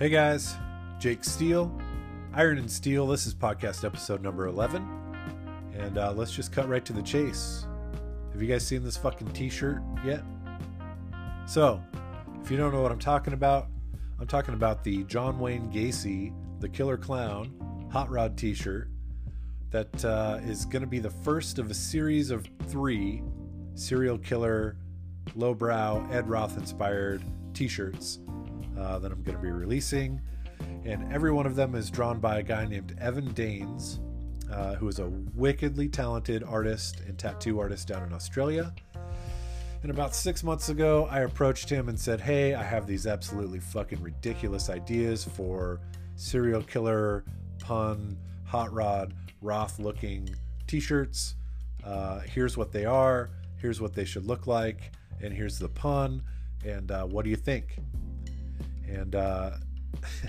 Hey guys, Jake Steele, Iron and Steele. This is podcast episode number 11. And uh, let's just cut right to the chase. Have you guys seen this fucking t shirt yet? So, if you don't know what I'm talking about, I'm talking about the John Wayne Gacy, the Killer Clown, Hot Rod t shirt that uh, is going to be the first of a series of three serial killer, lowbrow, Ed Roth inspired t shirts uh, that I'm going to be releasing. And every one of them is drawn by a guy named Evan Danes, uh, who is a wickedly talented artist and tattoo artist down in Australia. And about six months ago, I approached him and said, Hey, I have these absolutely fucking ridiculous ideas for serial killer, pun, hot rod, Roth looking t shirts. Uh, here's what they are, here's what they should look like, and here's the pun. And uh, what do you think? And uh,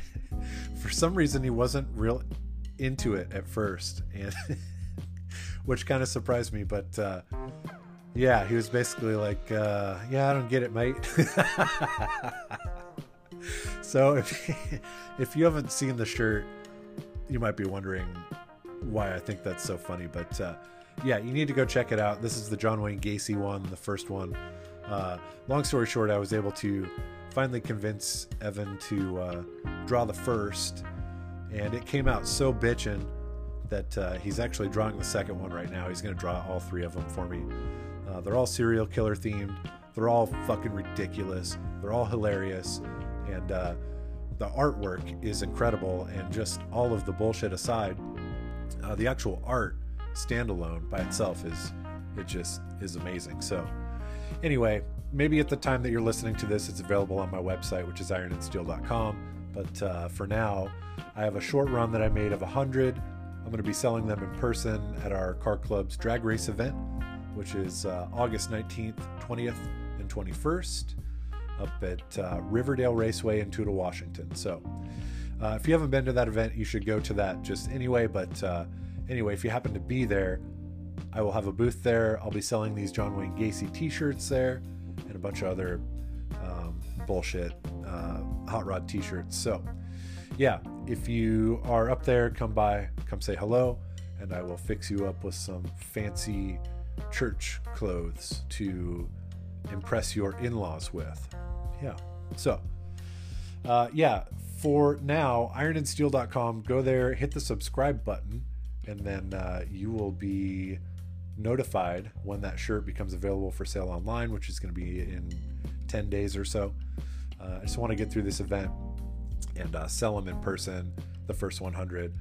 for some reason, he wasn't real into it at first, and which kind of surprised me. But uh, yeah, he was basically like, uh, "Yeah, I don't get it, mate." so if if you haven't seen the shirt, you might be wondering why I think that's so funny. But uh, yeah, you need to go check it out. This is the John Wayne Gacy one, the first one. Uh, long story short, I was able to finally convince Evan to uh, draw the first, and it came out so bitchin' that uh, he's actually drawing the second one right now. He's going to draw all three of them for me. Uh, they're all serial killer themed. They're all fucking ridiculous. They're all hilarious, and uh, the artwork is incredible. And just all of the bullshit aside, uh, the actual art standalone by itself is it just is amazing. So anyway, maybe at the time that you're listening to this, it's available on my website, which is ironandsteele.com. But uh, for now, I have a short run that I made of 100. I'm going to be selling them in person at our car club's drag race event, which is uh, August 19th, 20th, and 21st up at uh, Riverdale Raceway in Toutle, Washington. So uh, if you haven't been to that event, you should go to that just anyway. But uh, anyway, if you happen to be there, I will have a booth there. I'll be selling these John Wayne Gacy t shirts there and a bunch of other um, bullshit uh, hot rod t shirts. So, yeah, if you are up there, come by, come say hello, and I will fix you up with some fancy church clothes to impress your in laws with. Yeah. So, uh, yeah, for now, ironandsteele.com, go there, hit the subscribe button, and then uh, you will be notified when that shirt becomes available for sale online, which is going to be in 10 days or so. Uh, I just want to get through this event and uh, sell them in person, the first 100,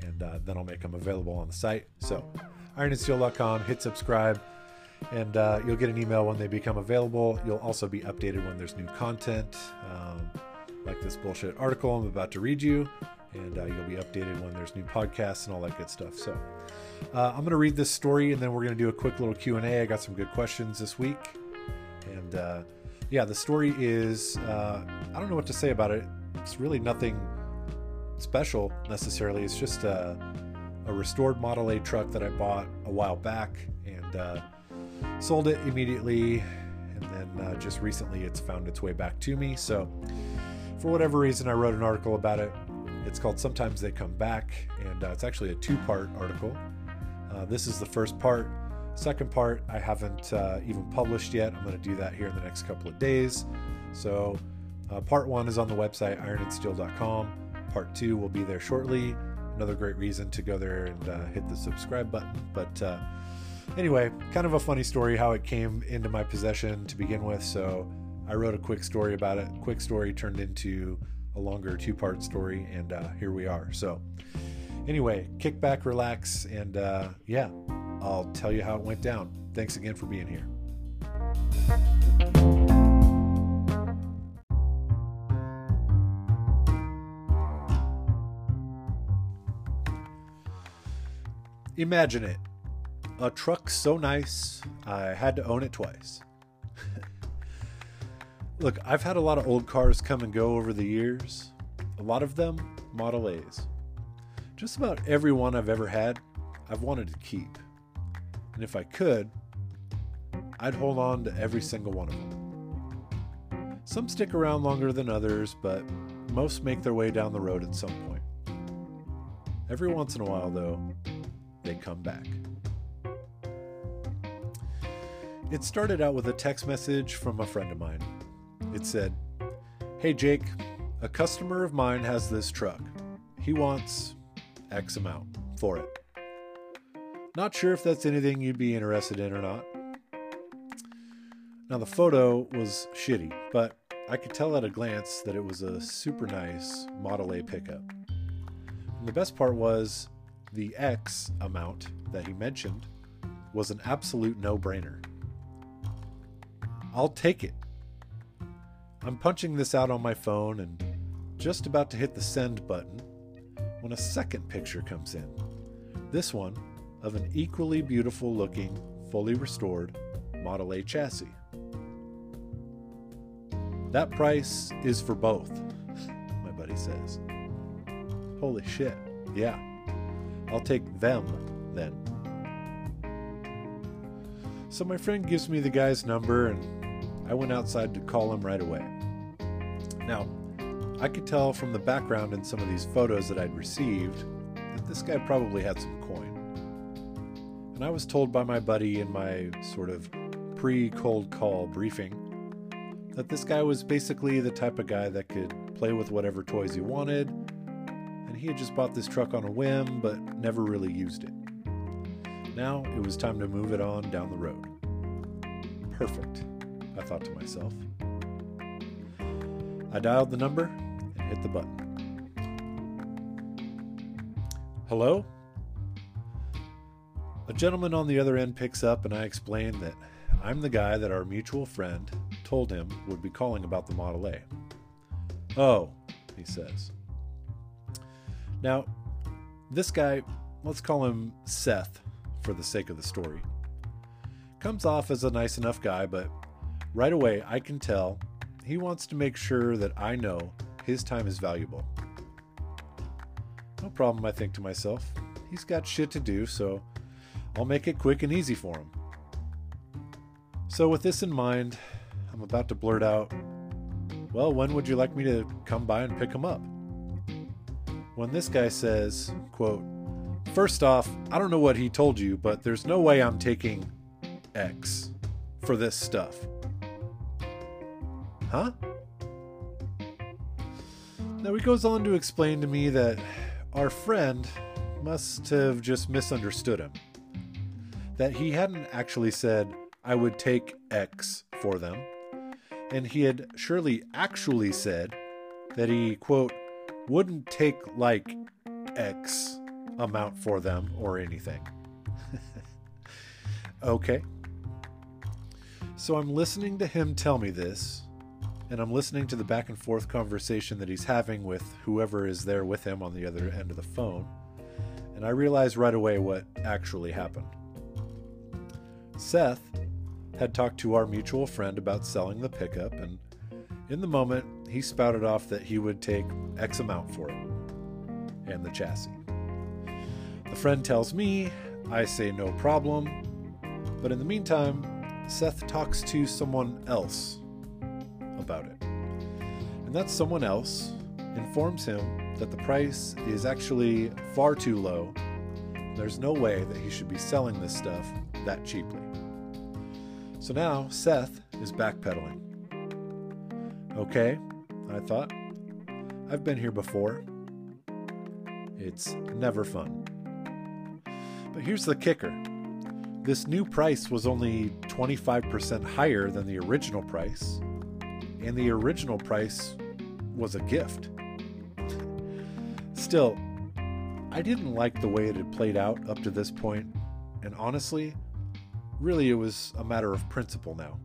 and uh, then I'll make them available on the site. So, ironandsteele.com, hit subscribe, and uh, you'll get an email when they become available. You'll also be updated when there's new content, um, like this bullshit article I'm about to read you, and uh, you'll be updated when there's new podcasts and all that good stuff. So, uh, I'm going to read this story, and then we're going to do a quick little Q and A. I got some good questions this week, and uh, yeah, the story is uh, I don't know what to say about it. It's really nothing special necessarily. It's just a, a restored Model A truck that I bought a while back and uh, sold it immediately, and then uh, just recently it's found its way back to me. So, for whatever reason, I wrote an article about it. It's called Sometimes They Come Back, and uh, it's actually a two part article. Uh, this is the first part. Second part, I haven't uh, even published yet. I'm going to do that here in the next couple of days. So, uh, part one is on the website ironandsteele.com. Part two will be there shortly. Another great reason to go there and uh, hit the subscribe button. But uh, anyway, kind of a funny story how it came into my possession to begin with. So, I wrote a quick story about it. Quick story turned into a longer two part story, and uh, here we are. So, anyway, kick back, relax, and uh, yeah, I'll tell you how it went down. Thanks again for being here. Imagine it. A truck so nice, I had to own it twice. Look, I've had a lot of old cars come and go over the years. A lot of them Model A's. Just about every one I've ever had, I've wanted to keep. And if I could, I'd hold on to every single one of them. Some stick around longer than others, but most make their way down the road at some point. Every once in a while, though, they come back. It started out with a text message from a friend of mine. It said, Hey Jake, a customer of mine has this truck. He wants X amount for it. Not sure if that's anything you'd be interested in or not. Now, the photo was shitty, but I could tell at a glance that it was a super nice Model A pickup. And the best part was the X amount that he mentioned was an absolute no brainer. I'll take it. I'm punching this out on my phone and just about to hit the send button when a second picture comes in. This one of an equally beautiful looking, fully restored Model A chassis. That price is for both, my buddy says. Holy shit. Yeah. I'll take them then. So my friend gives me the guy's number and I went outside to call him right away. Now, I could tell from the background in some of these photos that I'd received that this guy probably had some coin. And I was told by my buddy in my sort of pre cold call briefing that this guy was basically the type of guy that could play with whatever toys he wanted, and he had just bought this truck on a whim but never really used it. Now it was time to move it on down the road. Perfect, I thought to myself. I dialed the number and hit the button. Hello? A gentleman on the other end picks up, and I explain that I'm the guy that our mutual friend told him would be calling about the Model A. Oh, he says. Now, this guy, let's call him Seth for the sake of the story, comes off as a nice enough guy, but right away I can tell he wants to make sure that I know his time is valuable. No problem, I think to myself. He's got shit to do, so I'll make it quick and easy for him. So, with this in mind, I'm about to blurt out, Well, when would you like me to come by and pick him up? When this guy says, quote, First off, I don't know what he told you, but there's no way I'm taking X for this stuff. Huh? Now he goes on to explain to me that our friend must have just misunderstood him. That he hadn't actually said, I would take X for them and he had surely actually said that he, quote, wouldn't take like X amount for them or anything. okay. So I'm listening to him tell me this, and I'm listening to the back and forth conversation that he's having with whoever is there with him on the other end of the phone, and I realize right away what actually happened. Seth had talked to our mutual friend about selling the pickup, and in the moment, he spouted off that he would take X amount for it and the chassis. The friend tells me, I say no problem, but in the meantime, Seth talks to someone else about it. And that someone else informs him that the price is actually far too low. There's no way that he should be selling this stuff that cheaply. So now Seth is backpedaling. Okay, I thought. I've been here before. It's never fun. But here's the kicker this new price was only 25% higher than the original price, and the original price was a gift. Still, I didn't like the way it had played out up to this point, and honestly, Really, it was a matter of principle now.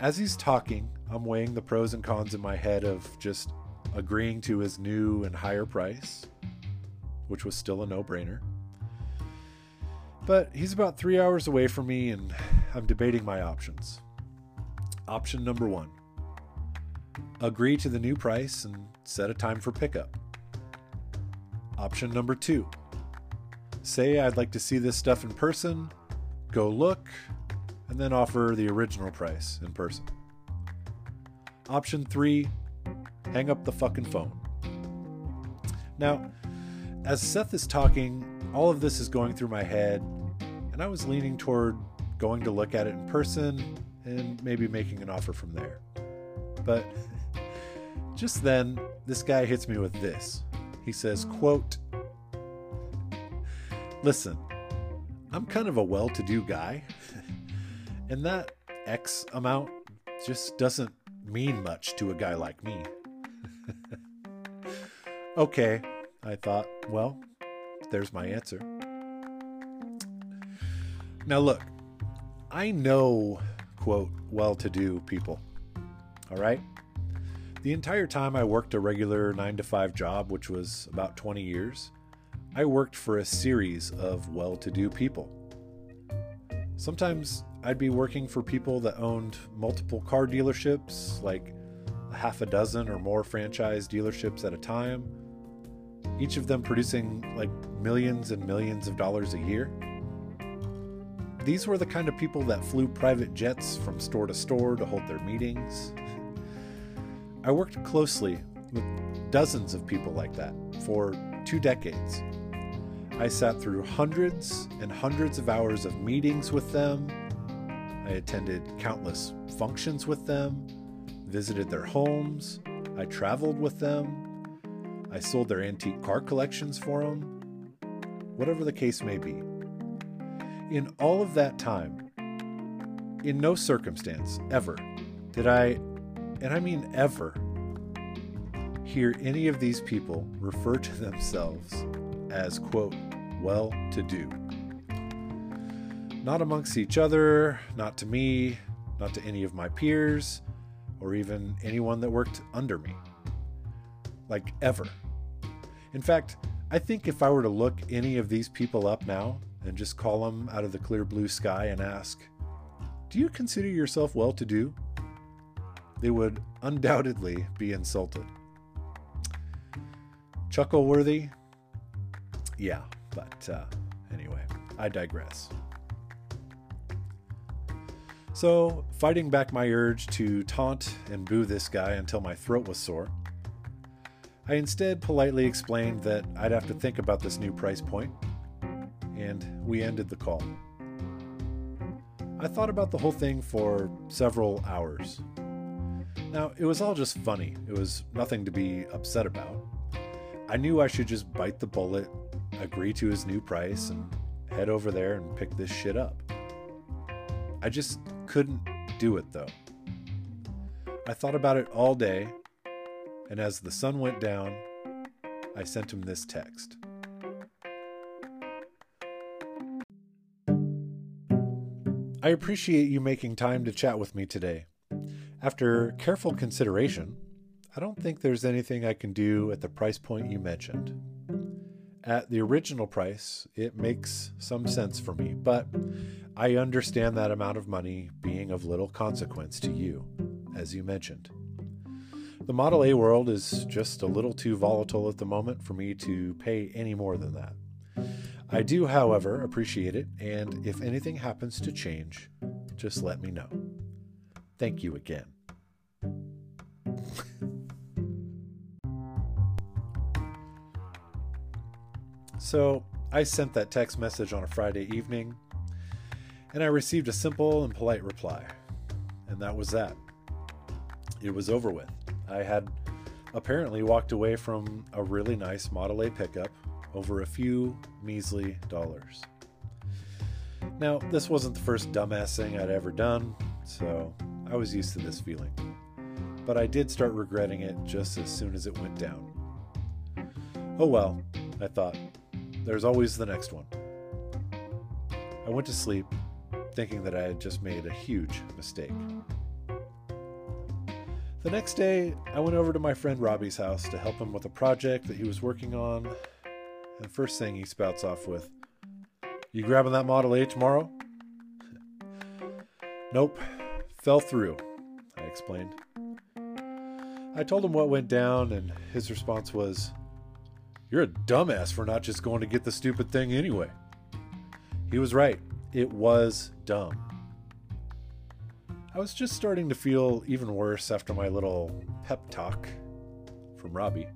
As he's talking, I'm weighing the pros and cons in my head of just agreeing to his new and higher price, which was still a no brainer. But he's about three hours away from me, and I'm debating my options. Option number one agree to the new price and set a time for pickup. Option number two say I'd like to see this stuff in person go look, and then offer the original price in person. Option three hang up the fucking phone. Now, as Seth is talking, all of this is going through my head, and I was leaning toward going to look at it in person and maybe making an offer from there. But just then, this guy hits me with this. He says, quote, Listen, I'm kind of a well-to-do guy, and that X amount just doesn't mean much to a guy like me. okay, I thought, well, there's my answer. Now, look, I know, quote, well to do people. All right? The entire time I worked a regular 9 to 5 job, which was about 20 years, I worked for a series of well to do people. Sometimes I'd be working for people that owned multiple car dealerships, like a half a dozen or more franchise dealerships at a time, each of them producing like millions and millions of dollars a year. These were the kind of people that flew private jets from store to store to hold their meetings. I worked closely with dozens of people like that for two decades. I sat through hundreds and hundreds of hours of meetings with them I attended countless functions with them, visited their homes, I traveled with them, I sold their antique car collections for them, whatever the case may be. In all of that time, in no circumstance ever did I, and I mean ever, hear any of these people refer to themselves as, quote, well to do. Not amongst each other, not to me, not to any of my peers, or even anyone that worked under me. Like ever. In fact, I think if I were to look any of these people up now and just call them out of the clear blue sky and ask, Do you consider yourself well to do? They would undoubtedly be insulted. Chuckle worthy? Yeah, but uh, anyway, I digress. So, fighting back my urge to taunt and boo this guy until my throat was sore, I instead politely explained that I'd have to think about this new price point, and we ended the call. I thought about the whole thing for several hours. Now, it was all just funny, it was nothing to be upset about. I knew I should just bite the bullet, agree to his new price, and head over there and pick this shit up. I just couldn't do it though. I thought about it all day, and as the sun went down, I sent him this text. I appreciate you making time to chat with me today. After careful consideration, I don't think there's anything I can do at the price point you mentioned. At the original price, it makes some sense for me, but I understand that amount of money being of little consequence to you, as you mentioned. The Model A world is just a little too volatile at the moment for me to pay any more than that. I do, however, appreciate it, and if anything happens to change, just let me know. Thank you again. so, I sent that text message on a Friday evening, and I received a simple and polite reply. And that was that. It was over with. I had apparently walked away from a really nice Model A pickup over a few measly dollars. Now, this wasn't the first dumbass thing I'd ever done, so I was used to this feeling. But I did start regretting it just as soon as it went down. Oh well, I thought. There's always the next one. I went to sleep thinking that I had just made a huge mistake. The next day, I went over to my friend Robbie's house to help him with a project that he was working on. And the first thing he spouts off with, You grabbing that Model A tomorrow? nope, fell through, I explained. I told him what went down, and his response was, You're a dumbass for not just going to get the stupid thing anyway. He was right. It was dumb. I was just starting to feel even worse after my little pep talk from Robbie,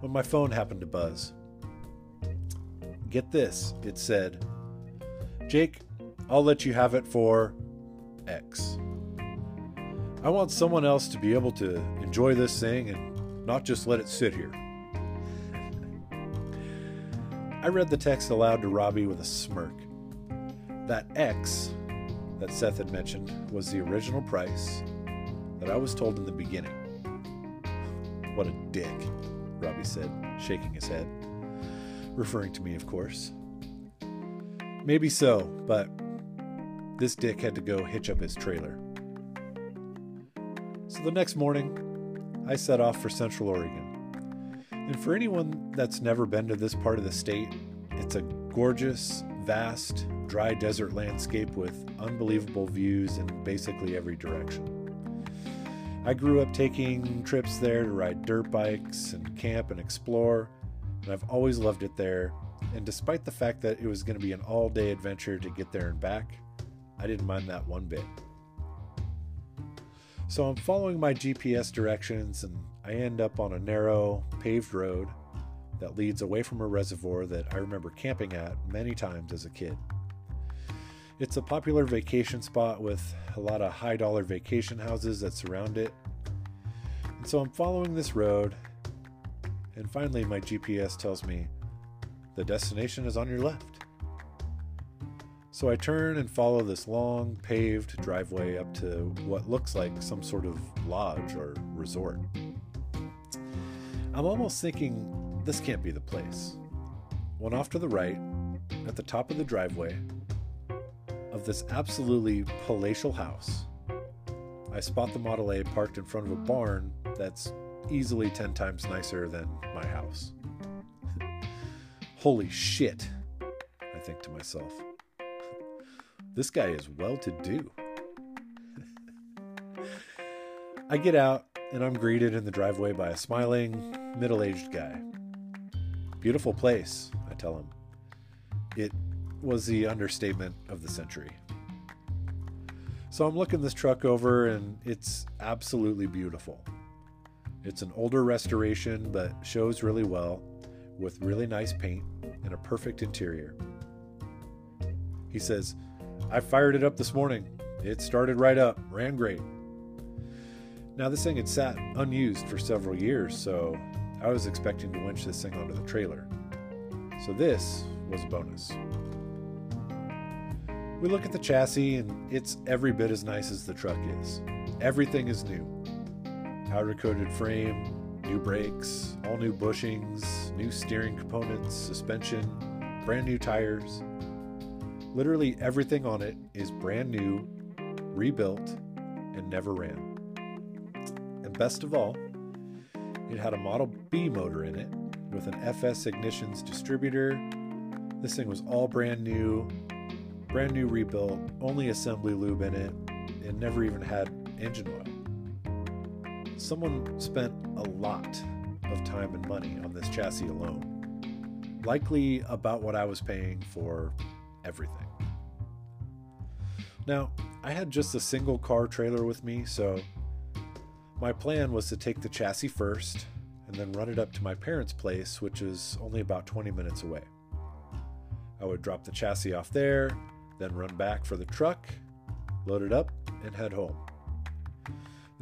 when my phone happened to buzz. Get this, it said, Jake, I'll let you have it for X. I want someone else to be able to enjoy this thing and not just let it sit here. I read the text aloud to Robbie with a smirk. That X that Seth had mentioned was the original price that I was told in the beginning. What a dick, Robbie said, shaking his head. Referring to me, of course. Maybe so, but this dick had to go hitch up his trailer. So the next morning, I set off for Central Oregon. And for anyone that's never been to this part of the state, it's a gorgeous, vast, dry desert landscape with unbelievable views in basically every direction. I grew up taking trips there to ride dirt bikes and camp and explore, and I've always loved it there. And despite the fact that it was going to be an all day adventure to get there and back, I didn't mind that one bit. So I'm following my GPS directions and I end up on a narrow, paved road that leads away from a reservoir that I remember camping at many times as a kid. It's a popular vacation spot with a lot of high dollar vacation houses that surround it. And so I'm following this road, and finally my GPS tells me the destination is on your left. So I turn and follow this long paved driveway up to what looks like some sort of lodge or resort. I'm almost thinking this can't be the place. When off to the right, at the top of the driveway, of this absolutely palatial house, I spot the Model A parked in front of a barn that's easily 10 times nicer than my house. Holy shit, I think to myself. This guy is well to do. I get out and I'm greeted in the driveway by a smiling, middle aged guy. Beautiful place, I tell him. It was the understatement of the century. So I'm looking this truck over and it's absolutely beautiful. It's an older restoration, but shows really well with really nice paint and a perfect interior. He says, I fired it up this morning. It started right up, ran great. Now, this thing had sat unused for several years, so I was expecting to winch this thing onto the trailer. So, this was a bonus. We look at the chassis, and it's every bit as nice as the truck is. Everything is new powder coated frame, new brakes, all new bushings, new steering components, suspension, brand new tires. Literally everything on it is brand new, rebuilt, and never ran. And best of all, it had a Model B motor in it with an FS Ignitions distributor. This thing was all brand new, brand new rebuilt, only assembly lube in it, and never even had engine oil. Someone spent a lot of time and money on this chassis alone, likely about what I was paying for everything. Now, I had just a single car trailer with me, so my plan was to take the chassis first and then run it up to my parents' place, which is only about 20 minutes away. I would drop the chassis off there, then run back for the truck, load it up, and head home.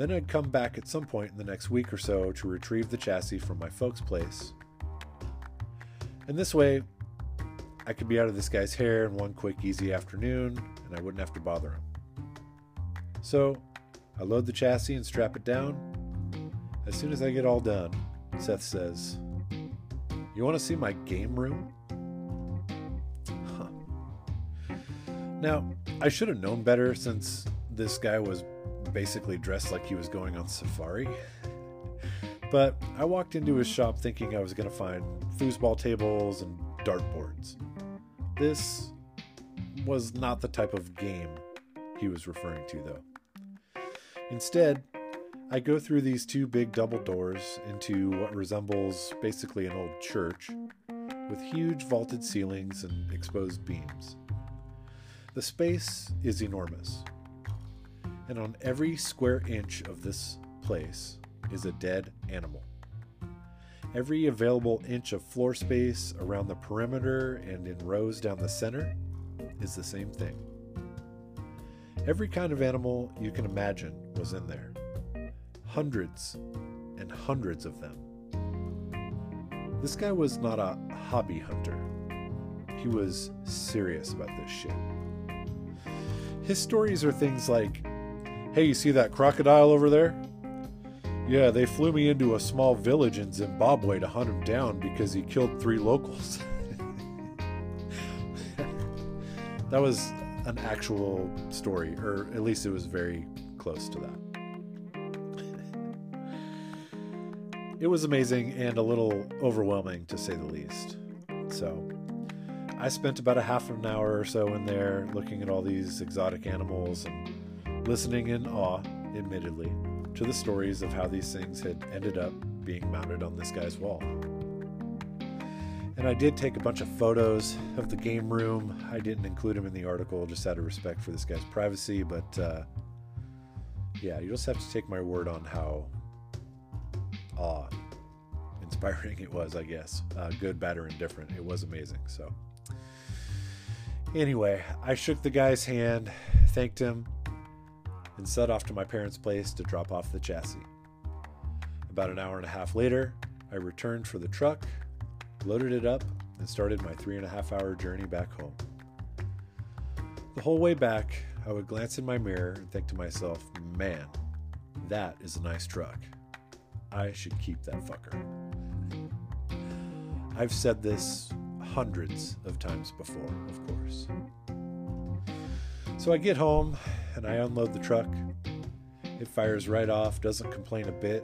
Then I'd come back at some point in the next week or so to retrieve the chassis from my folks' place. And this way, I could be out of this guy's hair in one quick, easy afternoon, and I wouldn't have to bother him. So, I load the chassis and strap it down. As soon as I get all done, Seth says, You want to see my game room? Huh. Now, I should have known better since this guy was basically dressed like he was going on safari. But I walked into his shop thinking I was going to find foosball tables and dartboards. This was not the type of game he was referring to, though. Instead, I go through these two big double doors into what resembles basically an old church with huge vaulted ceilings and exposed beams. The space is enormous, and on every square inch of this place is a dead animal. Every available inch of floor space around the perimeter and in rows down the center is the same thing. Every kind of animal you can imagine was in there. Hundreds and hundreds of them. This guy was not a hobby hunter. He was serious about this shit. His stories are things like Hey, you see that crocodile over there? Yeah, they flew me into a small village in Zimbabwe to hunt him down because he killed three locals. that was an actual story, or at least it was very close to that. it was amazing and a little overwhelming to say the least. So, I spent about a half an hour or so in there looking at all these exotic animals and listening in awe, admittedly, to the stories of how these things had ended up being mounted on this guy's wall. And I did take a bunch of photos of the game room. I didn't include them in the article just out of respect for this guy's privacy, but uh, yeah, you just have to take my word on how awe inspiring it was, I guess. Uh, good, bad, or indifferent. It was amazing. So. Anyway, I shook the guy's hand, thanked him, and set off to my parents' place to drop off the chassis. About an hour and a half later, I returned for the truck, loaded it up, and started my three and a half hour journey back home. The whole way back, I would glance in my mirror and think to myself, man, that is a nice truck. I should keep that fucker. I've said this hundreds of times before, of course. So I get home and I unload the truck. It fires right off, doesn't complain a bit,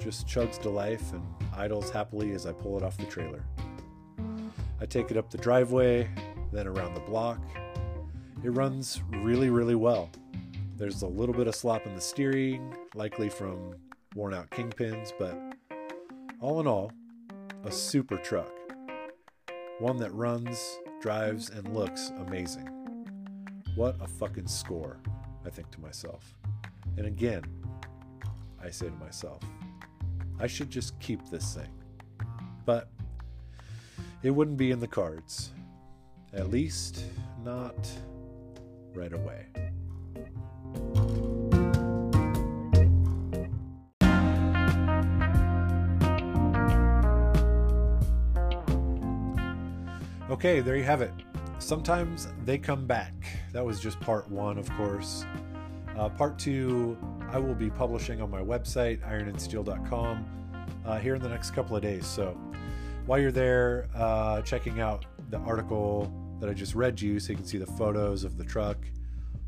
just chugs to life and idles happily as I pull it off the trailer. I take it up the driveway, then around the block. It runs really, really well. There's a little bit of slop in the steering, likely from worn out kingpins, but all in all, a super truck. One that runs, drives, and looks amazing. What a fucking score, I think to myself. And again, I say to myself, I should just keep this thing. But it wouldn't be in the cards. At least, not right away. Okay, there you have it. Sometimes they come back. That was just part one, of course. Uh, part two, I will be publishing on my website, ironandsteele.com, uh, here in the next couple of days. So while you're there, uh, checking out the article that I just read you so you can see the photos of the truck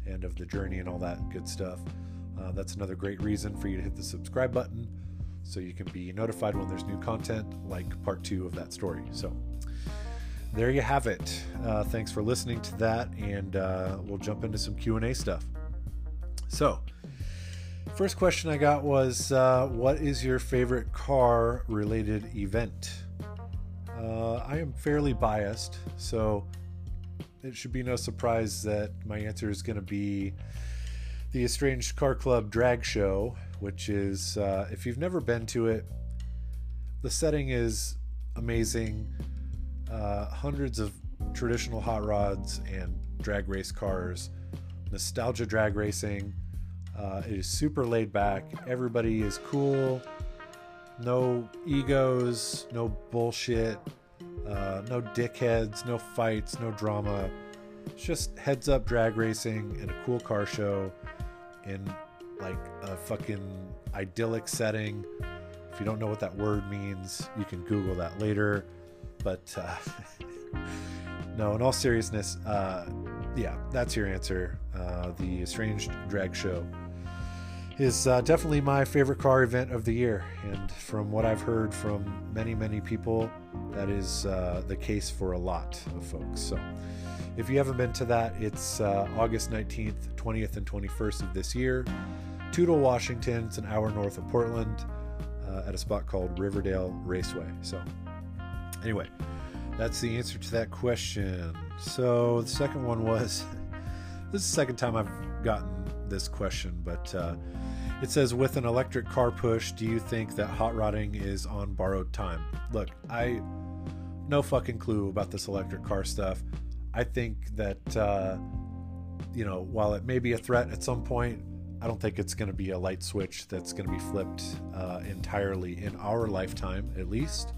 and of the journey and all that good stuff. Uh, that's another great reason for you to hit the subscribe button so you can be notified when there's new content like part two of that story. So, there you have it. Uh, thanks for listening to that, and uh, we'll jump into some Q and A stuff. So, first question I got was, uh, "What is your favorite car-related event?" Uh, I am fairly biased, so it should be no surprise that my answer is going to be the Estranged Car Club Drag Show, which is, uh, if you've never been to it, the setting is amazing uh, hundreds of traditional hot rods and drag race cars, nostalgia drag racing. Uh, it is super laid back. Everybody is cool. No egos, no bullshit, uh, no dickheads, no fights, no drama. It's just heads up drag racing and a cool car show in like a fucking idyllic setting. If you don't know what that word means, you can Google that later. But uh, no, in all seriousness, uh, yeah, that's your answer. Uh, the Estranged Drag Show is uh, definitely my favorite car event of the year. And from what I've heard from many, many people, that is uh, the case for a lot of folks. So if you haven't been to that, it's uh, August 19th, 20th, and 21st of this year. Toutle, Washington. It's an hour north of Portland uh, at a spot called Riverdale Raceway. So Anyway, that's the answer to that question. So the second one was this is the second time I've gotten this question, but uh, It says, with an electric car push, do you think that hot rodding is on borrowed time? Look, I no fucking clue about this electric car stuff. I think that uh, you know, while it may be a threat at some point, I don't think it's going to be a light switch that's going to be flipped uh, entirely in our lifetime, at least.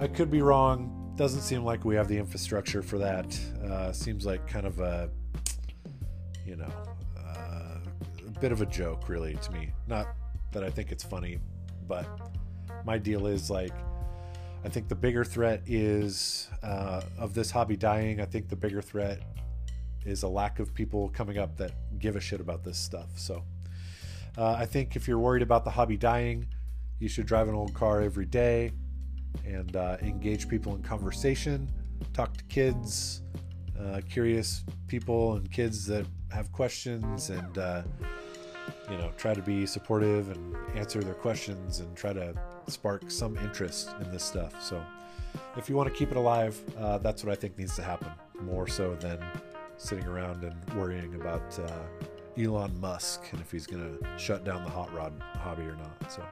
I could be wrong. Doesn't seem like we have the infrastructure for that. Uh, seems like kind of a, you know, uh, a bit of a joke, really, to me. Not that I think it's funny, but my deal is like, I think the bigger threat is uh, of this hobby dying. I think the bigger threat is a lack of people coming up that give a shit about this stuff. So uh, I think if you're worried about the hobby dying, you should drive an old car every day and uh, engage people in conversation, talk to kids, uh, curious people and kids that have questions, and uh, you know try to be supportive and answer their questions and try to spark some interest in this stuff. So if you want to keep it alive, uh, that's what I think needs to happen more so than sitting around and worrying about uh, Elon Musk and if he's going to shut down the hot rod hobby or not. So,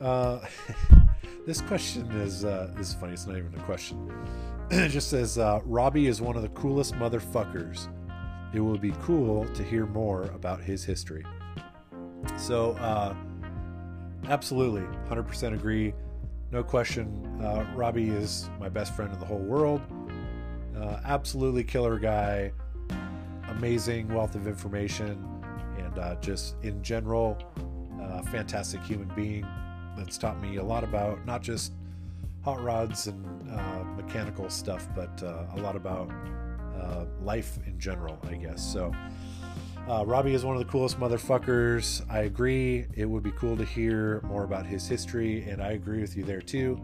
uh, this question is uh, is funny. It's not even a question. it just says uh, Robbie is one of the coolest motherfuckers. It will be cool to hear more about his history. So, uh, absolutely, 100% agree. No question. Uh, Robbie is my best friend in the whole world. Uh, absolutely killer guy, amazing wealth of information, and uh, just in general, uh, fantastic human being that's taught me a lot about not just hot rods and uh, mechanical stuff, but uh, a lot about uh, life in general, I guess. So, Robbie is one of the coolest motherfuckers. I agree. It would be cool to hear more about his history, and I agree with you there too.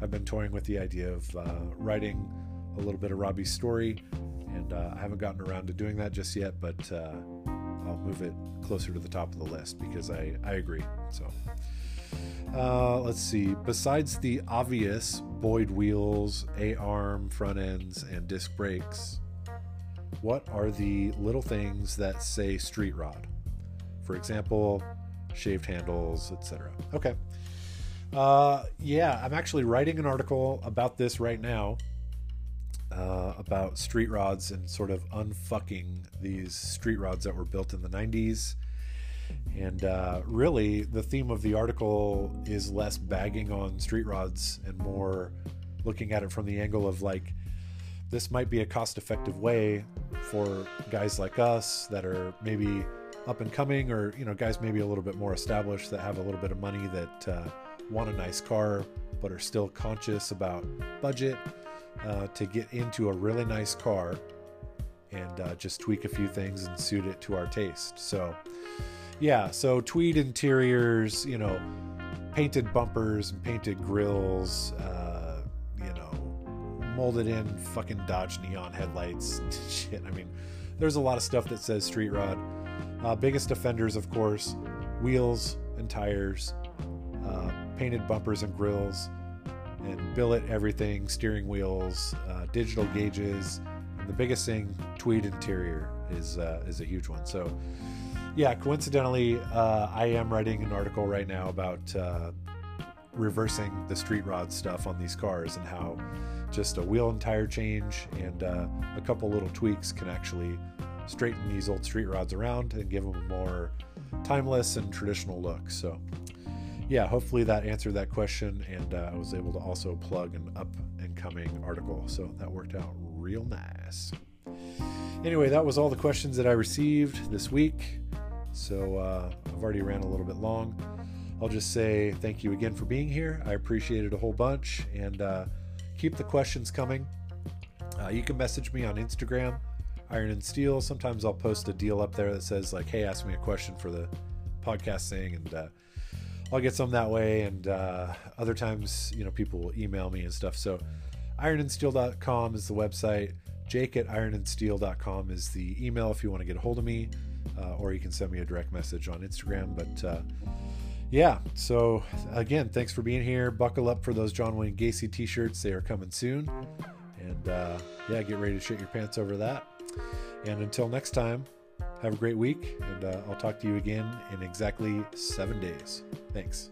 I've been toying with the idea of writing a little bit of Robbie's story, and uh, I haven't gotten around to doing that just yet, but uh, I'll move it closer to the top of the list because I, I agree. So uh, let's see. Besides the obvious Boyd wheels, A arm, front ends, and disc brakes, what are the little things that say street rod? For example, shaved handles, etc. Okay. Uh, yeah, I'm actually writing an article about this right now uh, about street rods and sort of unfucking these street rods that were built in the 90s. And uh, really, the theme of the article is less bagging on street rods and more looking at it from the angle of like, this might be a cost effective way for guys like us that are maybe up and coming or you know guys maybe a little bit more established that have a little bit of money that uh, want a nice car but are still conscious about budget uh, to get into a really nice car and uh, just tweak a few things and suit it to our taste. So, yeah, so tweed interiors, you know, painted bumpers and painted grills, uh, you know, molded in fucking Dodge neon headlights shit. I mean, there's a lot of stuff that says street rod. Uh, biggest offenders, of course, wheels and tires, uh, painted bumpers and grills, and billet everything, steering wheels, uh, digital gauges, and the biggest thing, tweed interior is uh, is a huge one. So, yeah, coincidentally, uh, I am writing an article right now about uh, reversing the street rod stuff on these cars and how just a wheel and tire change and uh, a couple little tweaks can actually straighten these old street rods around and give them a more timeless and traditional look. So yeah, hopefully that answered that question, and uh, I was able to also plug an up and coming article. So that worked out real nice. Anyway, that was all the questions that I received this week. So uh, I've already ran a little bit long. I'll just say thank you again for being here. I appreciate it a whole bunch, and uh, keep the questions coming. Uh, you can message me on Instagram, Iron and Steele. Sometimes I'll post a deal up there that says like, "Hey, ask me a question for the podcast thing," and uh, I'll get some that way, and uh, other times, you know, people will email me and stuff. So, ironandsteele.com is the website. Jake at ironandsteele.com is the email if you want to get a hold of me, or you can send me a direct message on Instagram. But uh, yeah, so again, thanks for being here. Buckle up for those John Wayne Gacy t shirts, they are coming soon. And uh, yeah, get ready to shit your pants over that. And until next time, have a great week, and uh, I'll talk to you again in exactly seven days. Thanks.